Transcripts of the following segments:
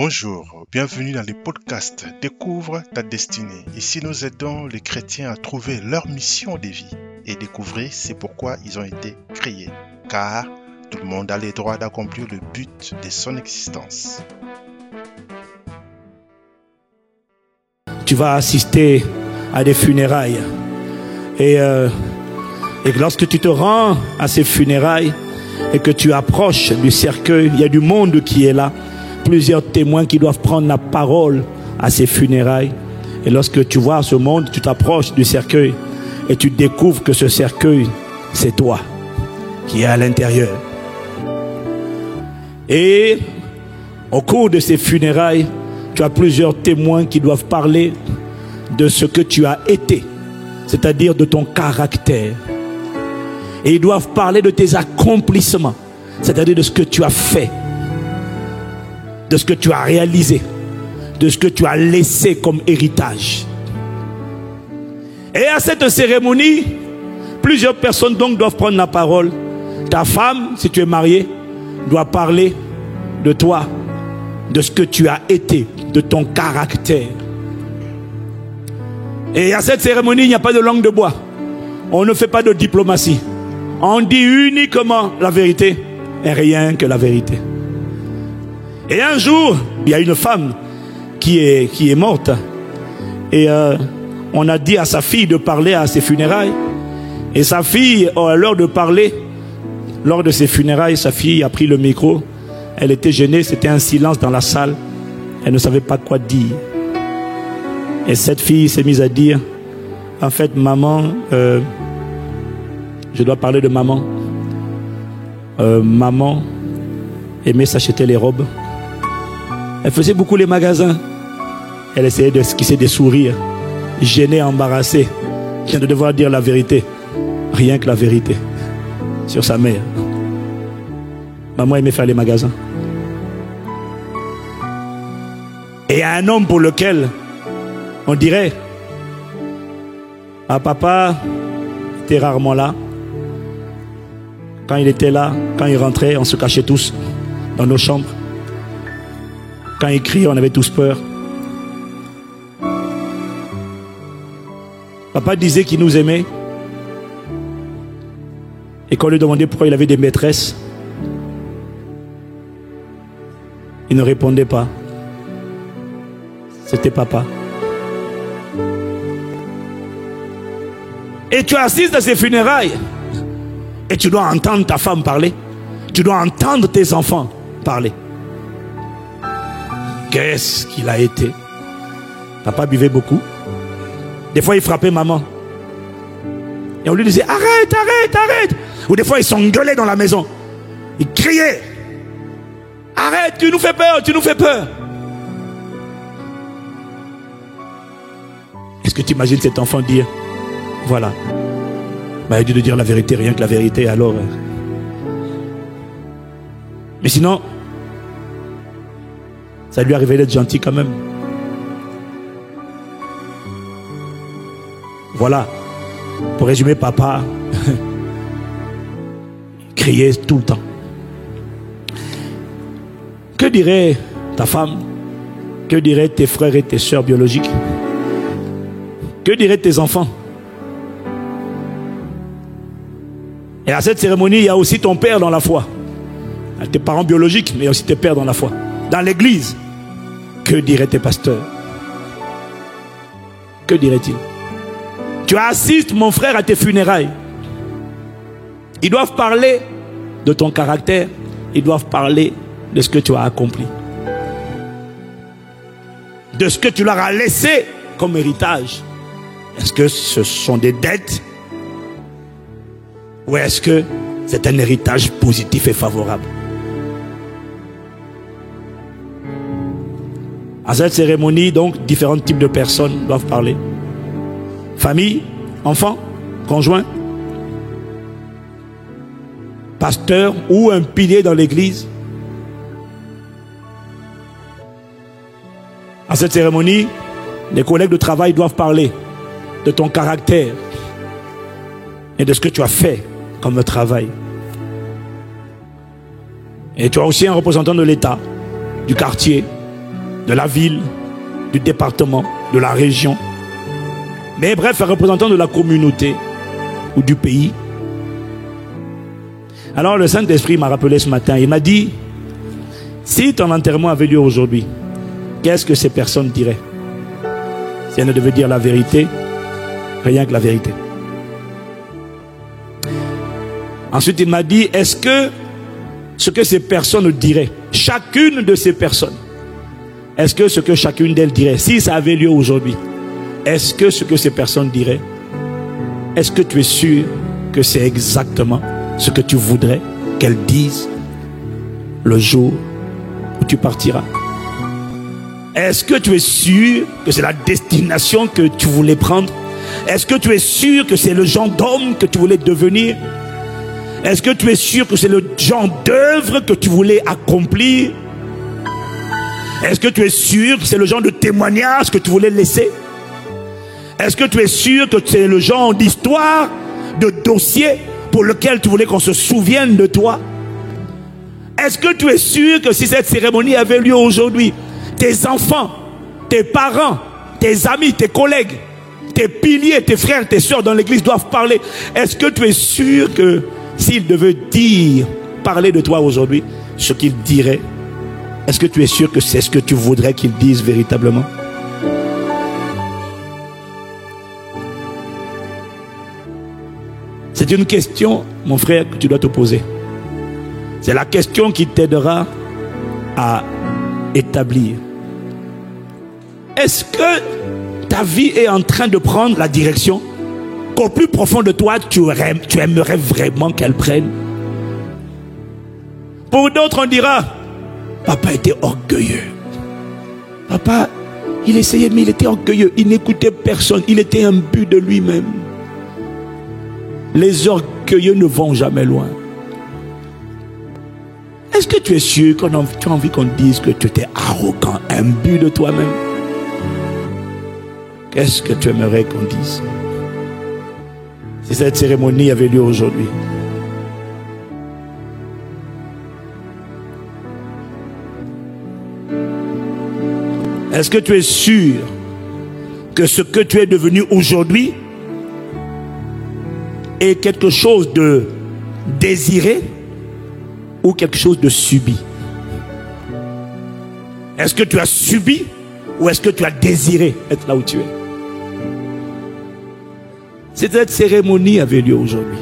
Bonjour, bienvenue dans le podcast Découvre ta destinée. Ici, nous aidons les chrétiens à trouver leur mission de vie et découvrir c'est pourquoi ils ont été créés. Car tout le monde a le droit d'accomplir le but de son existence. Tu vas assister à des funérailles. Et, euh, et lorsque tu te rends à ces funérailles et que tu approches du cercueil, il y a du monde qui est là plusieurs témoins qui doivent prendre la parole à ces funérailles. Et lorsque tu vois ce monde, tu t'approches du cercueil et tu découvres que ce cercueil, c'est toi qui est à l'intérieur. Et au cours de ces funérailles, tu as plusieurs témoins qui doivent parler de ce que tu as été, c'est-à-dire de ton caractère. Et ils doivent parler de tes accomplissements, c'est-à-dire de ce que tu as fait de ce que tu as réalisé, de ce que tu as laissé comme héritage. Et à cette cérémonie, plusieurs personnes donc doivent prendre la parole. Ta femme, si tu es marié, doit parler de toi, de ce que tu as été, de ton caractère. Et à cette cérémonie, il n'y a pas de langue de bois. On ne fait pas de diplomatie. On dit uniquement la vérité et rien que la vérité. Et un jour, il y a une femme qui est, qui est morte. Et euh, on a dit à sa fille de parler à ses funérailles. Et sa fille, à l'heure de parler, lors de ses funérailles, sa fille a pris le micro. Elle était gênée, c'était un silence dans la salle. Elle ne savait pas quoi dire. Et cette fille s'est mise à dire, en fait, maman, euh, je dois parler de maman. Euh, maman aimait s'acheter les robes. Elle faisait beaucoup les magasins. Elle essayait d'esquisser des sourires, gênée, embarrassée, vient de devoir dire la vérité, rien que la vérité, sur sa mère. Maman aimait faire les magasins. Et un homme pour lequel on dirait, ah papa était rarement là. Quand il était là, quand il rentrait, on se cachait tous dans nos chambres. Quand il criait, on avait tous peur. Papa disait qu'il nous aimait. Et quand on lui demandait pourquoi il avait des maîtresses, il ne répondait pas. C'était papa. Et tu assistes à ces funérailles. Et tu dois entendre ta femme parler. Tu dois entendre tes enfants parler. Qu'est-ce qu'il a été Papa buvait beaucoup. Des fois, il frappait maman. Et on lui disait, arrête, arrête, arrête. Ou des fois, il s'engueulait dans la maison. Il criait. Arrête, tu nous fais peur, tu nous fais peur. Est-ce que tu imagines cet enfant dire, voilà, bah, il a dû dire la vérité, rien que la vérité, alors. Euh. Mais sinon, ça lui arrivait d'être gentil quand même. Voilà. Pour résumer, papa criait tout le temps. Que dirait ta femme? Que diraient tes frères et tes soeurs biologiques? Que diraient tes enfants? Et à cette cérémonie, il y a aussi ton père dans la foi. Tes parents biologiques, mais aussi tes pères dans la foi dans l'église, que diraient tes pasteurs? Que dirait-il? Tu assistes, mon frère, à tes funérailles. Ils doivent parler de ton caractère. Ils doivent parler de ce que tu as accompli. De ce que tu leur as laissé comme héritage. Est-ce que ce sont des dettes? Ou est-ce que c'est un héritage positif et favorable? À cette cérémonie, donc, différents types de personnes doivent parler. Famille, enfants, conjoints, pasteur ou un pilier dans l'église. À cette cérémonie, les collègues de travail doivent parler de ton caractère et de ce que tu as fait comme travail. Et tu as aussi un représentant de l'État, du quartier, de la ville, du département, de la région. Mais bref, un représentant de la communauté ou du pays. Alors le Saint-Esprit m'a rappelé ce matin, il m'a dit, si ton enterrement avait lieu aujourd'hui, qu'est-ce que ces personnes diraient? Si elles ne devaient dire la vérité, rien que la vérité. Ensuite, il m'a dit, est-ce que ce que ces personnes diraient, chacune de ces personnes, est-ce que ce que chacune d'elles dirait, si ça avait lieu aujourd'hui, est-ce que ce que ces personnes diraient, est-ce que tu es sûr que c'est exactement ce que tu voudrais qu'elles disent le jour où tu partiras? Est-ce que tu es sûr que c'est la destination que tu voulais prendre? Est-ce que tu es sûr que c'est le genre d'homme que tu voulais devenir? Est-ce que tu es sûr que c'est le genre d'œuvre que tu voulais accomplir? Est-ce que tu es sûr que c'est le genre de témoignage que tu voulais laisser? Est-ce que tu es sûr que c'est le genre d'histoire, de dossier pour lequel tu voulais qu'on se souvienne de toi? Est-ce que tu es sûr que si cette cérémonie avait lieu aujourd'hui, tes enfants, tes parents, tes amis, tes collègues, tes piliers, tes frères, tes soeurs dans l'église doivent parler? Est-ce que tu es sûr que s'ils devaient dire, parler de toi aujourd'hui, ce qu'ils diraient? Est-ce que tu es sûr que c'est ce que tu voudrais qu'ils disent véritablement? C'est une question, mon frère, que tu dois te poser. C'est la question qui t'aidera à établir. Est-ce que ta vie est en train de prendre la direction qu'au plus profond de toi, tu, aimerais vraiment qu'elle prenne? Pour d'autres, on dira, Papa était orgueilleux. Papa, il essayait, mais il était orgueilleux. Il n'écoutait personne. Il était imbu de lui-même. Les orgueilleux ne vont jamais loin. Est-ce que tu es sûr que tu as envie qu'on dise que tu étais arrogant, imbu de toi-même? Qu'est-ce que tu aimerais qu'on dise? Si cette cérémonie avait lieu aujourd'hui, Est-ce que tu es sûr que ce que tu es devenu aujourd'hui est quelque chose de désiré ou quelque chose de subi? Est-ce que tu as subi ou est-ce que tu as désiré être là où tu es? Cette cérémonie avait lieu aujourd'hui.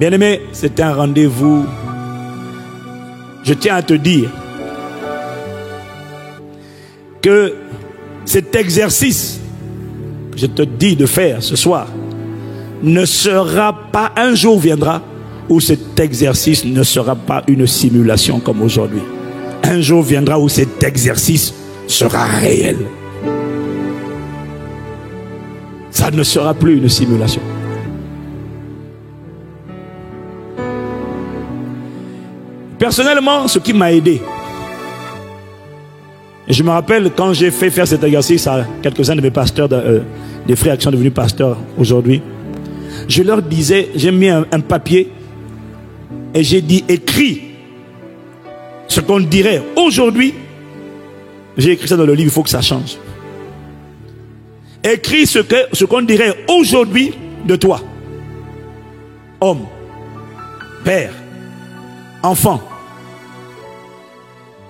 Bien aimé, c'est un rendez-vous. Je tiens à te dire que cet exercice que je te dis de faire ce soir ne sera pas, un jour viendra où cet exercice ne sera pas une simulation comme aujourd'hui. Un jour viendra où cet exercice sera réel. Ça ne sera plus une simulation. Personnellement, ce qui m'a aidé, je me rappelle quand j'ai fait faire cet exercice à quelques-uns de mes pasteurs, euh, des frères qui sont devenus pasteurs aujourd'hui, je leur disais, j'ai mis un, papier et j'ai dit, écris ce qu'on dirait aujourd'hui. J'ai écrit ça dans le livre, il faut que ça change. Écris ce ce qu'on dirait aujourd'hui de toi. Homme, père, enfant,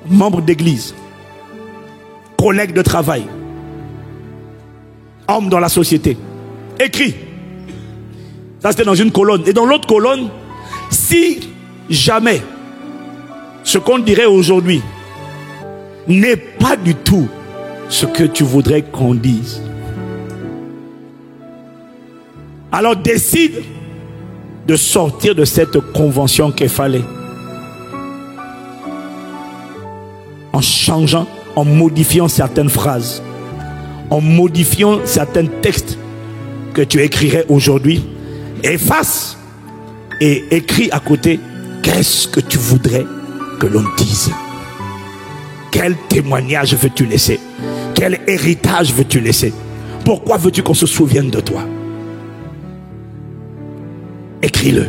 membre d'église, collègue de travail, homme dans la société. Écrit. Ça, c'était dans une colonne. Et dans l'autre colonne, si jamais ce qu'on dirait aujourd'hui n'est pas du tout ce que tu voudrais qu'on dise, alors décide de sortir de cette convention qu'il fallait. En changeant en modifiant certaines phrases, en modifiant certains textes que tu écrirais aujourd'hui, efface et écris à côté qu'est-ce que tu voudrais que l'on dise? Quel témoignage veux-tu laisser? Quel héritage veux-tu laisser? Pourquoi veux-tu qu'on se souvienne de toi? Écris-le.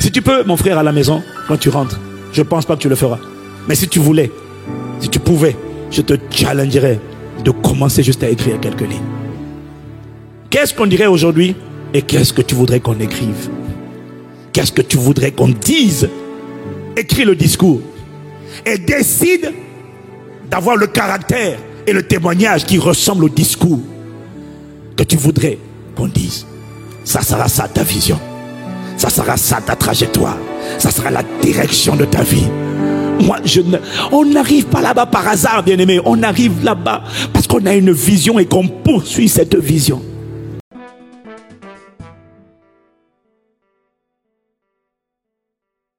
Si tu peux, mon frère, à la maison, quand tu rentres, je ne pense pas que tu le feras. Mais si tu voulais, si tu pouvais, je te challengerais de commencer juste à écrire quelques lignes. Qu'est-ce qu'on dirait aujourd'hui et qu'est-ce que tu voudrais qu'on écrive? Qu'est-ce que tu voudrais qu'on dise? Écris le discours et décide d'avoir le caractère et le témoignage qui ressemble au discours que tu voudrais qu'on dise. Ça sera ça ta vision. Ça sera ça ta trajectoire. Ça sera la direction de ta vie. Moi, je ne, on n'arrive pas là-bas par hasard, bien aimé. On arrive là-bas parce qu'on a une vision et qu'on poursuit cette vision.